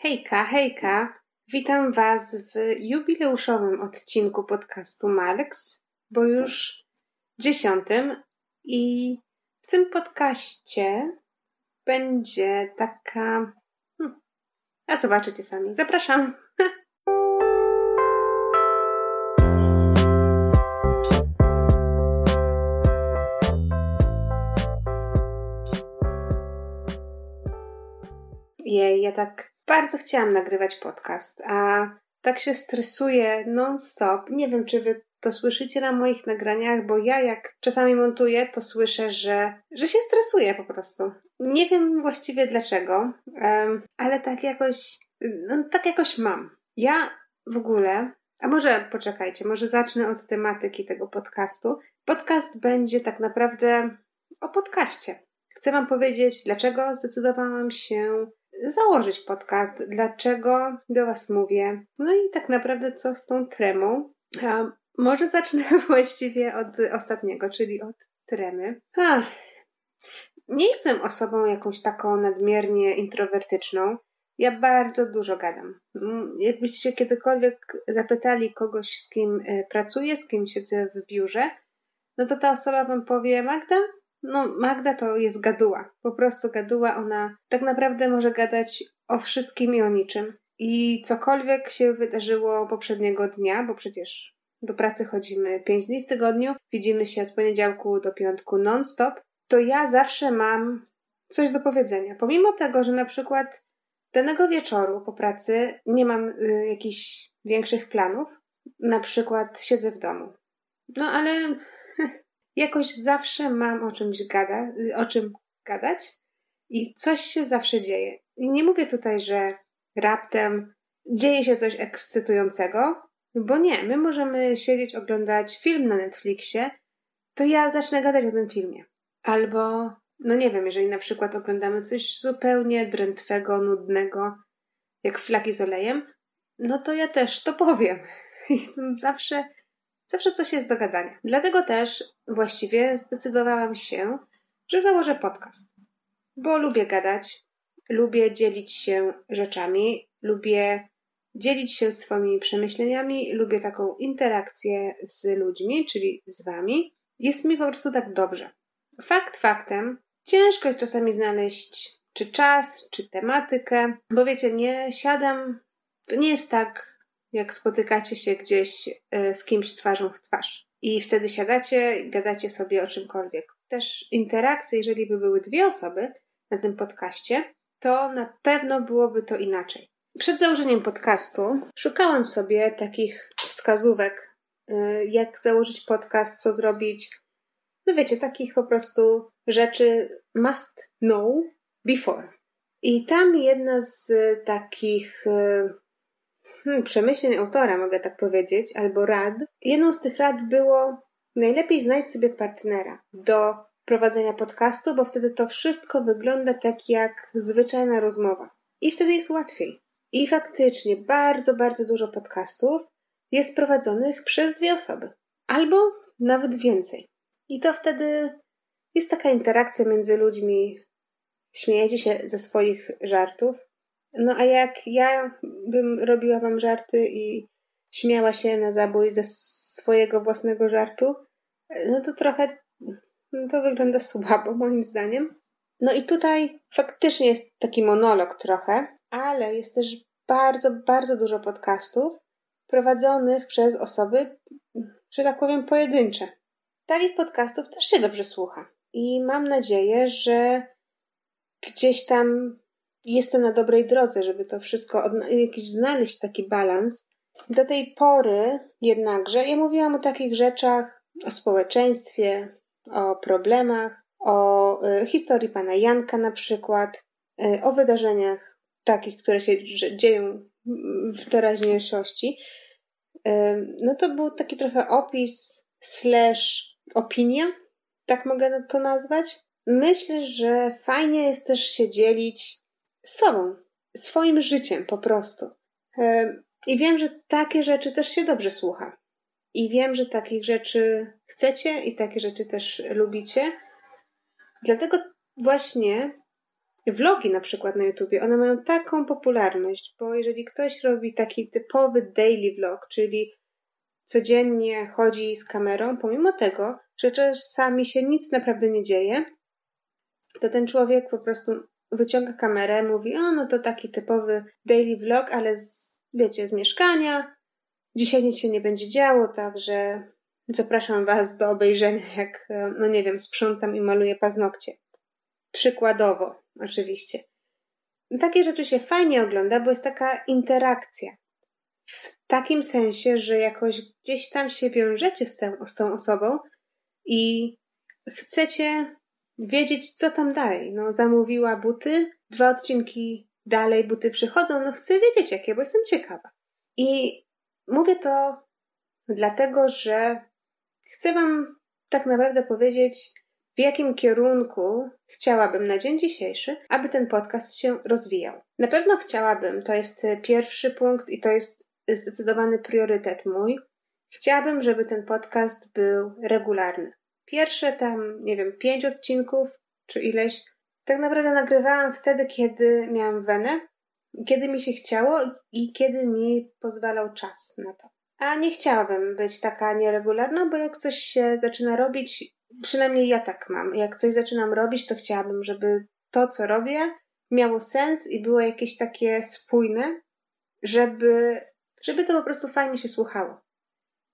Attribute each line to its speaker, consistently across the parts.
Speaker 1: Hejka, hejka. Witam Was w jubileuszowym odcinku podcastu Marks, bo już dziesiątym i w tym podcaście będzie taka... Hmm, a zobaczycie sami. Zapraszam. Jej, ja tak bardzo chciałam nagrywać podcast, a tak się stresuję non-stop. Nie wiem, czy wy to słyszycie na moich nagraniach, bo ja jak czasami montuję, to słyszę, że, że się stresuję po prostu. Nie wiem właściwie dlaczego, ale tak jakoś, no, tak jakoś mam. Ja w ogóle, a może poczekajcie, może zacznę od tematyki tego podcastu. Podcast będzie tak naprawdę o podcaście. Chcę Wam powiedzieć, dlaczego zdecydowałam się założyć podcast, dlaczego do Was mówię, no i tak naprawdę co z tą tremą. A może zacznę właściwie od ostatniego, czyli od tremy. Nie jestem osobą jakąś taką nadmiernie introwertyczną. Ja bardzo dużo gadam. Mm, jakbyście kiedykolwiek zapytali kogoś, z kim e, pracuję, z kim siedzę w biurze, no to ta osoba wam powie: Magda, no, Magda to jest gaduła. Po prostu gaduła. Ona tak naprawdę może gadać o wszystkim i o niczym. I cokolwiek się wydarzyło poprzedniego dnia, bo przecież do pracy chodzimy pięć dni w tygodniu, widzimy się od poniedziałku do piątku non-stop, to ja zawsze mam coś do powiedzenia. Pomimo tego, że na przykład danego wieczoru po pracy nie mam y, jakichś większych planów, na przykład siedzę w domu. No ale jakoś zawsze mam o czymś gada, o czym gadać i coś się zawsze dzieje. I nie mówię tutaj, że raptem dzieje się coś ekscytującego, bo nie, my możemy siedzieć, oglądać film na Netflixie, to ja zacznę gadać o tym filmie. Albo, no nie wiem, jeżeli na przykład oglądamy coś zupełnie drętwego, nudnego, jak flaki z olejem, no to ja też to powiem. I zawsze Zawsze coś jest do gadania. Dlatego też właściwie zdecydowałam się, że założę podcast. Bo lubię gadać, lubię dzielić się rzeczami, lubię dzielić się swoimi przemyśleniami, lubię taką interakcję z ludźmi, czyli z wami. Jest mi po prostu tak dobrze. Fakt faktem, ciężko jest czasami znaleźć czy czas, czy tematykę, bo wiecie, nie siadam, to nie jest tak, jak spotykacie się gdzieś e, z kimś twarzą w twarz. I wtedy siadacie gadacie sobie o czymkolwiek. Też interakcje, jeżeli by były dwie osoby na tym podcaście, to na pewno byłoby to inaczej. Przed założeniem podcastu szukałam sobie takich wskazówek, e, jak założyć podcast, co zrobić. No wiecie, takich po prostu rzeczy must know before. I tam jedna z takich e, hmm, przemyśleń autora, mogę tak powiedzieć, albo rad. Jedną z tych rad było najlepiej znajdź sobie partnera do prowadzenia podcastu, bo wtedy to wszystko wygląda tak jak zwyczajna rozmowa. I wtedy jest łatwiej. I faktycznie bardzo, bardzo dużo podcastów jest prowadzonych przez dwie osoby, albo nawet więcej. I to wtedy jest taka interakcja między ludźmi. Śmiejecie się ze swoich żartów, no a jak ja bym robiła wam żarty i śmiała się na zabój ze swojego własnego żartu, no to trochę no to wygląda słabo moim zdaniem. No i tutaj faktycznie jest taki monolog trochę, ale jest też bardzo, bardzo dużo podcastów prowadzonych przez osoby, że tak powiem, pojedyncze. Takich podcastów też się dobrze słucha. I mam nadzieję, że gdzieś tam jestem na dobrej drodze, żeby to wszystko, jakiś znaleźć taki balans. Do tej pory jednakże ja mówiłam o takich rzeczach, o społeczeństwie, o problemach, o y, historii pana Janka na przykład, y, o wydarzeniach takich, które się dzieją w teraźniejszości. Y, no to był taki trochę opis slash opinia, tak mogę to nazwać. Myślę, że fajnie jest też się dzielić sobą, swoim życiem po prostu. I wiem, że takie rzeczy też się dobrze słucha. I wiem, że takich rzeczy chcecie i takie rzeczy też lubicie. Dlatego właśnie vlogi na przykład na YouTubie, one mają taką popularność, bo jeżeli ktoś robi taki typowy daily vlog, czyli codziennie chodzi z kamerą, pomimo tego, że czasami się nic naprawdę nie dzieje, to ten człowiek po prostu wyciąga kamerę, mówi, o no to taki typowy daily vlog, ale z, wiecie, z mieszkania, dzisiaj nic się nie będzie działo, także zapraszam Was do obejrzenia, jak, no nie wiem, sprzątam i maluję paznokcie. Przykładowo, oczywiście. Takie rzeczy się fajnie ogląda, bo jest taka interakcja. W takim sensie, że jakoś gdzieś tam się wiążecie z, z tą osobą i chcecie wiedzieć, co tam dalej. No, zamówiła buty, dwa odcinki dalej buty przychodzą, no chcę wiedzieć jakie, bo jestem ciekawa. I mówię to dlatego, że chcę Wam tak naprawdę powiedzieć, w jakim kierunku chciałabym na dzień dzisiejszy, aby ten podcast się rozwijał. Na pewno chciałabym, to jest pierwszy punkt i to jest zdecydowany priorytet mój. Chciałabym, żeby ten podcast był regularny. Pierwsze tam, nie wiem, pięć odcinków czy ileś, tak naprawdę nagrywałam wtedy, kiedy miałam wenę, kiedy mi się chciało i kiedy mi pozwalał czas na to. A nie chciałabym być taka nieregularna, bo jak coś się zaczyna robić, przynajmniej ja tak mam, jak coś zaczynam robić, to chciałabym, żeby to, co robię, miało sens i było jakieś takie spójne, żeby, żeby to po prostu fajnie się słuchało.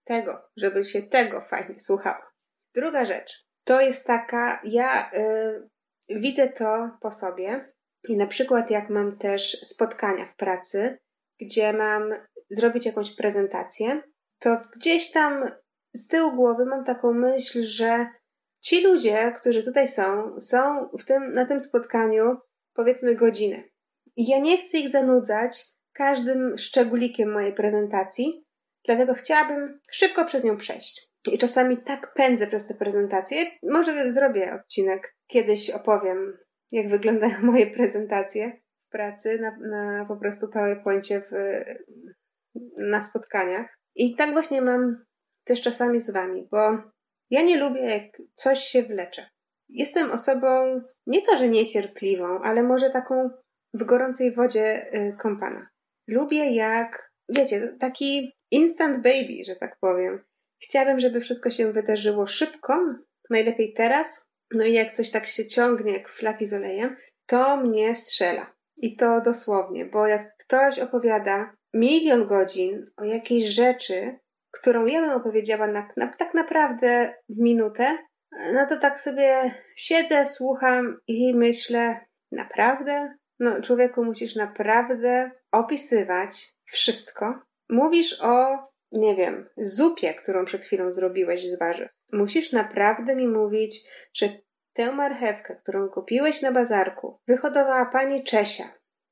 Speaker 1: Tego, żeby się tego fajnie słuchało. Druga rzecz, to jest taka, ja y, widzę to po sobie i na przykład jak mam też spotkania w pracy, gdzie mam zrobić jakąś prezentację, to gdzieś tam z tyłu głowy mam taką myśl, że ci ludzie, którzy tutaj są, są w tym, na tym spotkaniu powiedzmy godzinę. I ja nie chcę ich zanudzać każdym szczególikiem mojej prezentacji, dlatego chciałabym szybko przez nią przejść. I czasami tak pędzę przez te prezentacje. Może zrobię odcinek, kiedyś opowiem, jak wyglądają moje prezentacje w pracy na, na po prostu PowerPoincie w, na spotkaniach. I tak właśnie mam też czasami z wami, bo ja nie lubię, jak coś się wlecze. Jestem osobą nie to, że niecierpliwą, ale może taką w gorącej wodzie y, kąpana. Lubię jak, wiecie, taki instant baby, że tak powiem. Chciałabym, żeby wszystko się wydarzyło szybko, najlepiej teraz. No i jak coś tak się ciągnie, jak flaki z olejem, to mnie strzela. I to dosłownie, bo jak ktoś opowiada milion godzin o jakiejś rzeczy, którą ja bym opowiedziała na, na, tak naprawdę w minutę, no to tak sobie siedzę, słucham i myślę, naprawdę? No, człowieku, musisz naprawdę opisywać wszystko. Mówisz o nie wiem, zupie, którą przed chwilą zrobiłeś z warzyw. Musisz naprawdę mi mówić, że tę marchewkę, którą kupiłeś na bazarku, wyhodowała pani Czesia.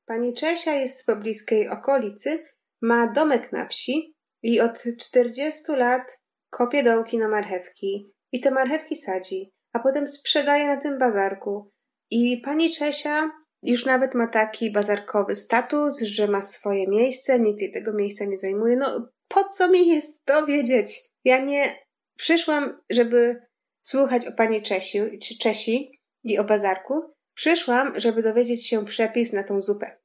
Speaker 1: Pani Czesia jest z pobliskiej okolicy, ma domek na wsi i od 40 lat kopie dołki na marchewki i te marchewki sadzi, a potem sprzedaje na tym bazarku. I pani Czesia już nawet ma taki bazarkowy status, że ma swoje miejsce, nikt jej tego miejsca nie zajmuje. No, po co mi jest to wiedzieć? Ja nie przyszłam, żeby słuchać o pani Czesiu, Czesi i o bazarku. Przyszłam, żeby dowiedzieć się przepis na tą zupę.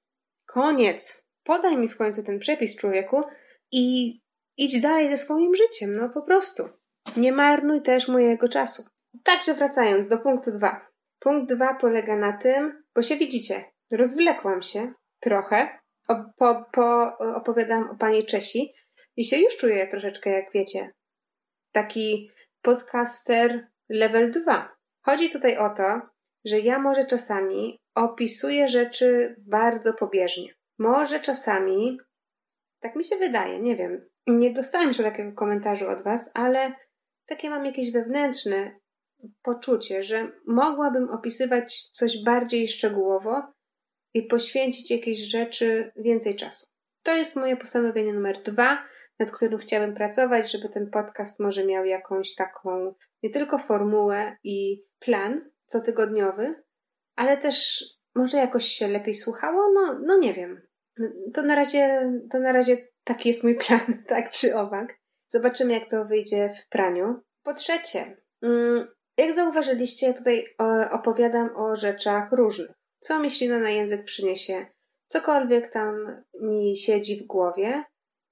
Speaker 1: Koniec. Podaj mi w końcu ten przepis, człowieku, i idź dalej ze swoim życiem, no po prostu. Nie marnuj też mojego czasu. Także wracając do punktu dwa. Punkt dwa polega na tym, bo się widzicie, rozwlekłam się trochę, po, po, opowiadam o pani Czesi, i się już czuję troszeczkę, jak wiecie, taki podcaster level 2. Chodzi tutaj o to, że ja może czasami opisuję rzeczy bardzo pobieżnie. Może czasami, tak mi się wydaje, nie wiem, nie dostałem jeszcze takiego komentarzu od Was, ale takie mam jakieś wewnętrzne poczucie, że mogłabym opisywać coś bardziej szczegółowo i poświęcić jakiejś rzeczy więcej czasu. To jest moje postanowienie numer dwa nad którym chciałabym pracować, żeby ten podcast może miał jakąś taką nie tylko formułę i plan cotygodniowy, ale też może jakoś się lepiej słuchało? No, no nie wiem. To na razie, to na razie taki jest mój plan, tak czy owak. Zobaczymy, jak to wyjdzie w praniu. Po trzecie, mm, jak zauważyliście, ja tutaj opowiadam o rzeczach różnych. co mi ślina na język przyniesie, cokolwiek tam mi siedzi w głowie,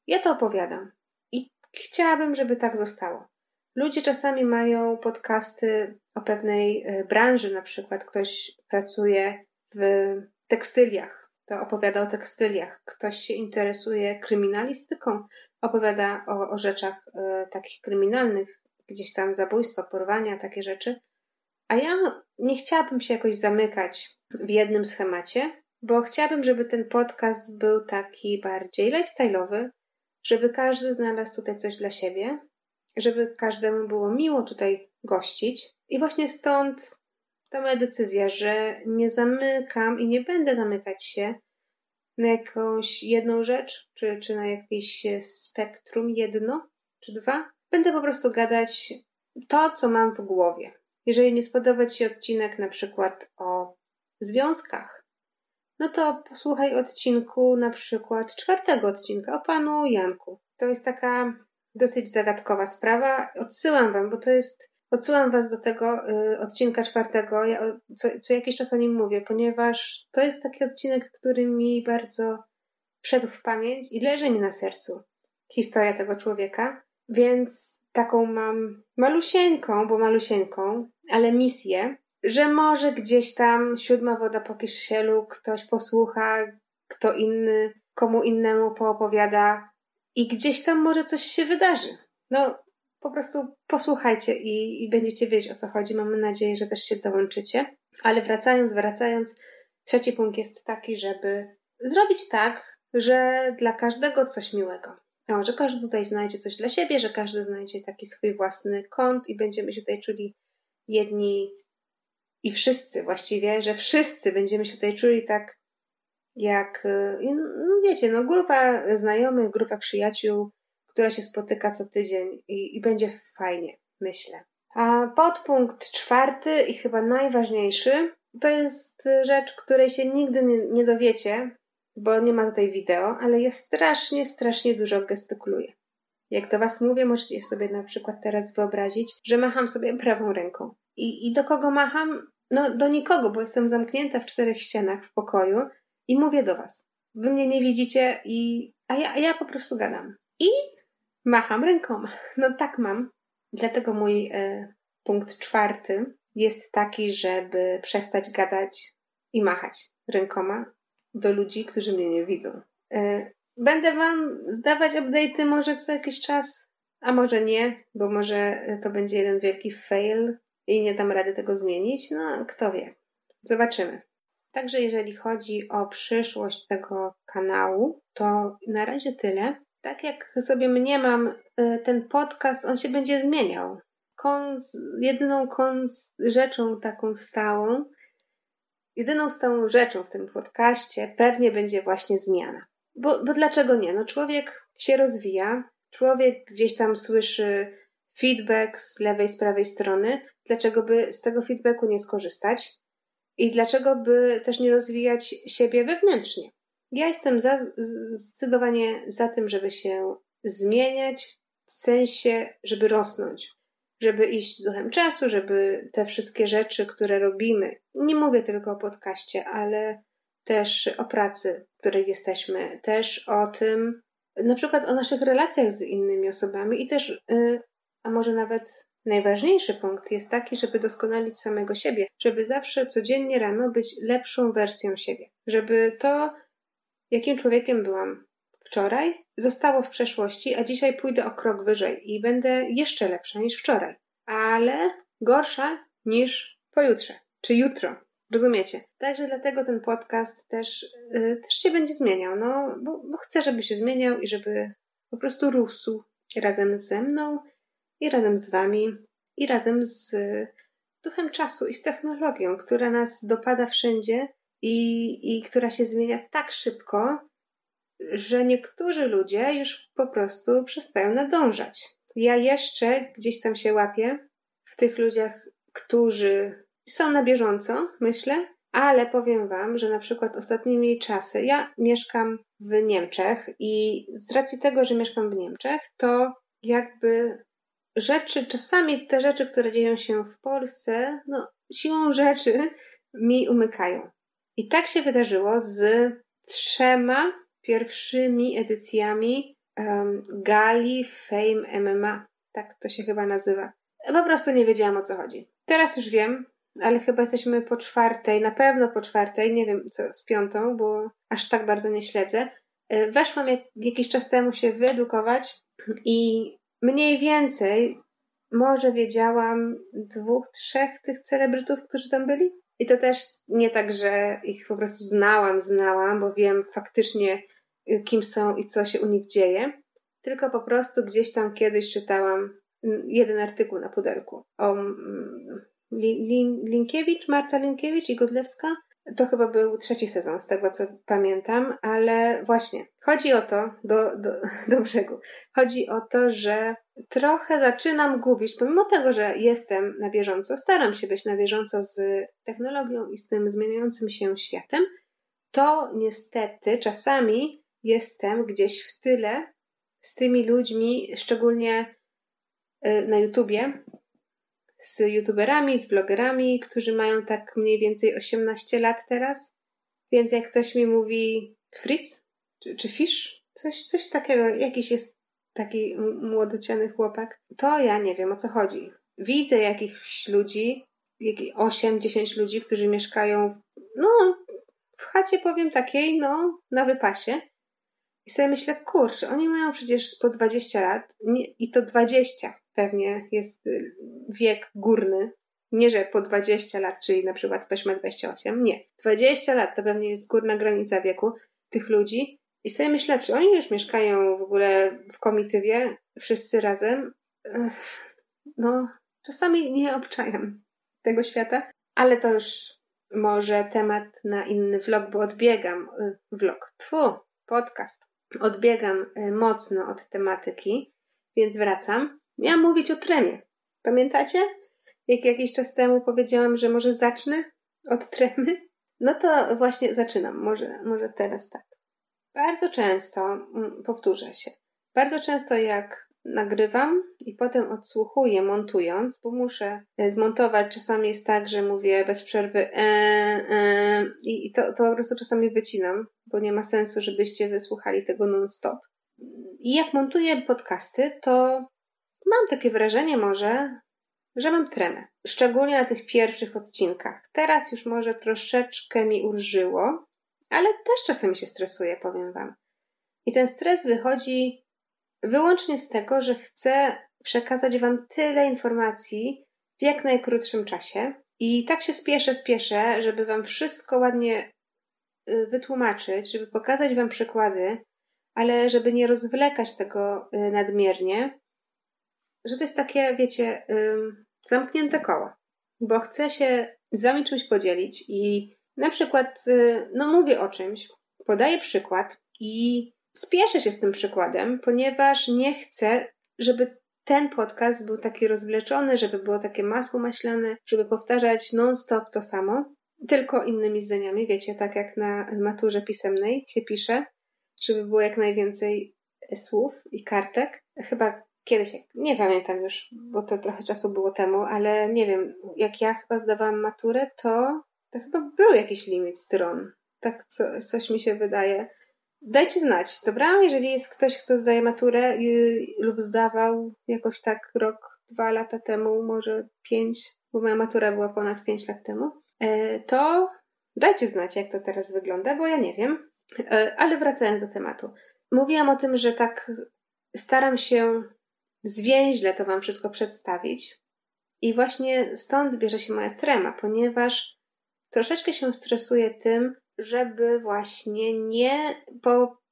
Speaker 1: ja to opowiadam. I chciałabym, żeby tak zostało. Ludzie czasami mają podcasty o pewnej e, branży, na przykład ktoś pracuje w tekstyliach, to opowiada o tekstyliach. Ktoś się interesuje kryminalistyką, opowiada o, o rzeczach e, takich kryminalnych, gdzieś tam zabójstwa, porwania, takie rzeczy. A ja nie chciałabym się jakoś zamykać w jednym schemacie, bo chciałabym, żeby ten podcast był taki bardziej lifestyle'owy, żeby każdy znalazł tutaj coś dla siebie, żeby każdemu było miło tutaj gościć. I właśnie stąd ta moja decyzja, że nie zamykam i nie będę zamykać się na jakąś jedną rzecz, czy, czy na jakieś spektrum jedno, czy dwa. Będę po prostu gadać to, co mam w głowie. Jeżeli nie spodoba Ci się odcinek na przykład o związkach, no to posłuchaj odcinku na przykład czwartego odcinka o panu Janku. To jest taka dosyć zagadkowa sprawa. Odsyłam Wam, bo to jest. Odsyłam Was do tego y, odcinka czwartego. Ja co, co jakiś czas o nim mówię, ponieważ to jest taki odcinek, który mi bardzo wszedł w pamięć i leży mi na sercu. Historia tego człowieka. Więc taką mam malusieńką, bo malusieńką, ale misję, że może gdzieś tam siódma woda po kisielu ktoś posłucha, kto inny, komu innemu poopowiada i gdzieś tam może coś się wydarzy. No, po prostu posłuchajcie i, i będziecie wiedzieć o co chodzi. Mamy nadzieję, że też się dołączycie. Ale wracając, wracając, trzeci punkt jest taki, żeby zrobić tak, że dla każdego coś miłego. No, że każdy tutaj znajdzie coś dla siebie, że każdy znajdzie taki swój własny kąt i będziemy się tutaj czuli jedni i wszyscy właściwie, że wszyscy będziemy się tutaj czuli tak jak, y, no wiecie, no grupa znajomych, grupa przyjaciół, która się spotyka co tydzień i, i będzie fajnie, myślę. A podpunkt czwarty i chyba najważniejszy to jest rzecz, której się nigdy nie, nie dowiecie, bo nie ma tutaj wideo, ale ja strasznie, strasznie dużo gestykuluję. Jak do Was mówię, możecie sobie na przykład teraz wyobrazić, że macham sobie prawą ręką. I, I do kogo macham? No, do nikogo, bo jestem zamknięta w czterech ścianach w pokoju i mówię do Was. Wy mnie nie widzicie, i, a, ja, a ja po prostu gadam. I macham rękoma. No tak mam. Dlatego mój e, punkt czwarty jest taki, żeby przestać gadać i machać rękoma do ludzi, którzy mnie nie widzą. E, będę Wam zdawać update'y może co jakiś czas, a może nie, bo może to będzie jeden wielki fail i nie dam rady tego zmienić. No, kto wie. Zobaczymy. Także jeżeli chodzi o przyszłość tego kanału, to na razie tyle. Tak jak sobie mniemam, y, ten podcast, on się będzie zmieniał. Kons, jedyną rzeczą taką stałą, jedyną stałą rzeczą w tym podcaście pewnie będzie właśnie zmiana. Bo, bo dlaczego nie? No człowiek się rozwija, człowiek gdzieś tam słyszy feedback z lewej, z prawej strony. Dlaczego by z tego feedbacku nie skorzystać? I dlaczego by też nie rozwijać siebie wewnętrznie? Ja jestem za, zdecydowanie za tym, żeby się zmieniać, w sensie, żeby rosnąć, żeby iść z duchem czasu, żeby te wszystkie rzeczy, które robimy, nie mówię tylko o podcaście, ale też o pracy, w której jesteśmy, też o tym, na przykład o naszych relacjach z innymi osobami i też, y, a może nawet Najważniejszy punkt jest taki, żeby doskonalić samego siebie, żeby zawsze codziennie rano być lepszą wersją siebie, żeby to, jakim człowiekiem byłam wczoraj, zostało w przeszłości, a dzisiaj pójdę o krok wyżej i będę jeszcze lepsza niż wczoraj, ale gorsza niż pojutrze czy jutro. Rozumiecie? Także dlatego ten podcast też, yy, też się będzie zmieniał, no, bo, bo chcę, żeby się zmieniał i żeby po prostu rósł razem ze mną i razem z Wami, i razem z duchem czasu i z technologią, która nas dopada wszędzie i, i która się zmienia tak szybko, że niektórzy ludzie już po prostu przestają nadążać. Ja jeszcze gdzieś tam się łapię w tych ludziach, którzy są na bieżąco, myślę, ale powiem Wam, że na przykład ostatnimi czasy ja mieszkam w Niemczech i z racji tego, że mieszkam w Niemczech, to jakby rzeczy, czasami te rzeczy, które dzieją się w Polsce, no, siłą rzeczy mi umykają. I tak się wydarzyło z trzema pierwszymi edycjami um, gali Fame MMA. Tak to się chyba nazywa. Po prostu nie wiedziałam o co chodzi. Teraz już wiem, ale chyba jesteśmy po czwartej, na pewno po czwartej, nie wiem co z piątą, bo aż tak bardzo nie śledzę. E, weszłam jak, jakiś czas temu się wyedukować i mniej więcej może wiedziałam dwóch, trzech tych celebrytów, którzy tam byli. I to też nie tak, że ich po prostu znałam, znałam, bo wiem faktycznie, y, kim są i co się u nich dzieje, tylko po prostu gdzieś tam kiedyś czytałam mm, jeden artykuł na pudelku o mm, Linkiewicz, Marta Linkiewicz i Godlewska. To chyba był trzeci sezon, z tego co pamiętam, ale właśnie chodzi o to, do, do, do brzegu, chodzi o to, że trochę zaczynam gubić, pomimo tego, że jestem na bieżąco, staram się być na bieżąco z technologią i z tym zmieniającym się światem, to niestety czasami jestem gdzieś w tyle z tymi ludźmi, szczególnie y, na YouTubie, z youtuberami, z blogerami, którzy mają tak mniej więcej 18 lat teraz. Więc jak ktoś mi mówi Fritz czy, czy coś, coś takiego, jakiś jest taki młodociany chłopak, to ja nie wiem o co chodzi. Widzę jakichś ludzi, 8-10 ludzi, którzy mieszkają, no, w chacie powiem takiej, no, na wypasie. I sobie myślę, kurczę, oni mają przecież po 20 lat nie, i to 20 pewnie jest y, wiek górny. Nie, że po 20 lat, czyli na przykład ktoś ma 28. Nie. 20 lat to pewnie jest górna granica wieku tych ludzi. I sobie myślę, czy oni już mieszkają w ogóle w komitywie, wszyscy razem. No, czasami nie obczajam tego świata, ale to już może temat na inny vlog, bo odbiegam. Y, vlog, tfu, podcast. Odbiegam y, mocno od tematyki, więc wracam. Miałam mówić o tremie. Pamiętacie? Jak jakiś czas temu powiedziałam, że może zacznę od tremy? No to właśnie zaczynam. Może, może teraz tak. Bardzo często, mm, powtórzę się, bardzo często jak nagrywam i potem odsłuchuję montując, bo muszę e, zmontować. Czasami jest tak, że mówię bez przerwy e, e, i to, to po prostu czasami wycinam, bo nie ma sensu, żebyście wysłuchali tego non-stop. I jak montuję podcasty, to Mam takie wrażenie może, że mam tremę. Szczególnie na tych pierwszych odcinkach. Teraz już może troszeczkę mi ulżyło, ale też czasami się stresuję, powiem Wam. I ten stres wychodzi wyłącznie z tego, że chcę przekazać Wam tyle informacji w jak najkrótszym czasie. I tak się spieszę, spieszę, żeby Wam wszystko ładnie y, wytłumaczyć, żeby pokazać Wam przykłady, ale żeby nie rozwlekać tego y, nadmiernie, że to jest takie, wiecie, zamknięte koło, bo chcę się z wami czymś podzielić i na przykład, y, no mówię o czymś, podaję przykład i spieszę się z tym przykładem, ponieważ nie chcę, żeby ten podcast był taki rozwleczony, żeby było takie masło maślane, żeby powtarzać non-stop to samo, tylko innymi zdaniami, wiecie, tak jak na maturze pisemnej się pisze, żeby było jak najwięcej słów i kartek. Chyba kiedyś, nie pamiętam już, bo to trochę czasu było temu, ale nie wiem, jak ja chyba zdawałam maturę, to, to chyba był jakiś limit stron. Tak co, coś mi się wydaje. Dajcie znać, dobra? Jeżeli jest ktoś, kto zdaje maturę i, lub zdawał jakoś tak rok, dwa lata temu, może pięć, bo moja matura była ponad pięć lat temu, e, to dajcie znać, jak to teraz wygląda, bo ja nie wiem. E, ale wracając do tematu. Mówiłam o tym, że tak staram się zwięźle to Wam wszystko przedstawić. I właśnie stąd bierze się moja trema, ponieważ troszeczkę się stresuję tym, żeby właśnie nie po,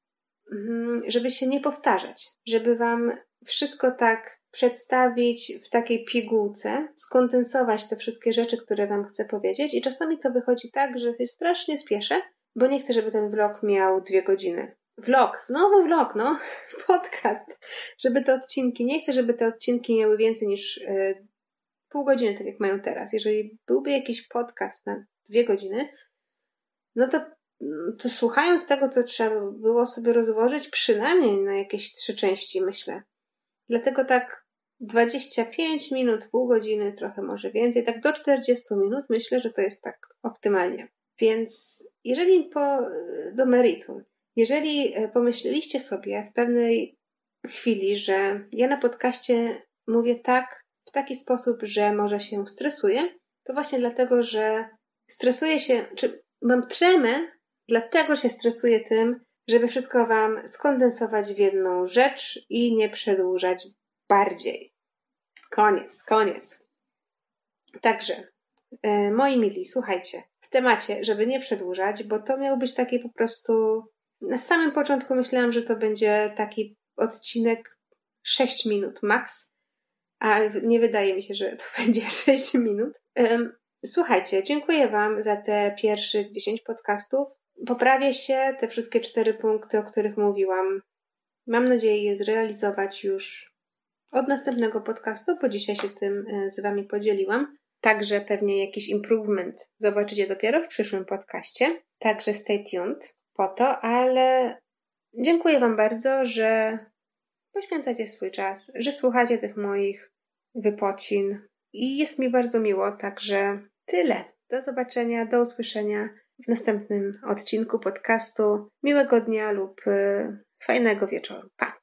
Speaker 1: mm, żeby się nie powtarzać, żeby Wam wszystko tak przedstawić w takiej pigułce, skondensować te wszystkie rzeczy, które Wam chcę powiedzieć. I czasami to wychodzi tak, że się strasznie spieszę, bo nie chcę, żeby ten vlog miał dwie godziny. Vlog, znowu vlog, no, podcast, żeby te odcinki, nie chcę, żeby te odcinki miały więcej niż y, pół godziny, tak jak mają teraz. Jeżeli byłby jakiś podcast na dwie godziny, no to, to słuchając tego, to trzeba było sobie rozłożyć przynajmniej na jakieś trzy części, myślę. Dlatego tak 25 minut, pół godziny, trochę może więcej, tak do 40 minut myślę, że to jest tak optymalnie. Więc jeżeli po, do meritum, jeżeli e, pomyśleliście sobie w pewnej chwili, że ja na podcaście mówię tak, w taki sposób, że może się stresuję, to właśnie dlatego, że stresuję się, czy mam tremę, dlatego się stresuję tym, żeby wszystko Wam skondensować w jedną rzecz i nie przedłużać bardziej. Koniec, koniec. Także, e, moi mili, słuchajcie, w temacie, żeby nie przedłużać, bo to miał być taki po prostu. Na samym początku myślałam, że to będzie taki odcinek 6 minut max, a nie wydaje mi się, że to będzie 6 minut. Słuchajcie, dziękuję Wam za te pierwszych 10 podcastów. Poprawię się te wszystkie cztery punkty, o których mówiłam. Mam nadzieję je zrealizować już od następnego podcastu, bo dzisiaj się tym e, z Wami podzieliłam. Także pewnie jakiś improvement zobaczycie dopiero w przyszłym podcaście. Także stay tuned po to, ale dziękuję Wam bardzo, że poświęcacie swój czas, że słuchacie tych moich wypocin i jest mi bardzo miło, także tyle. Do zobaczenia, do usłyszenia w następnym odcinku podcastu. Miłego dnia lub y, fajnego wieczoru. Pa!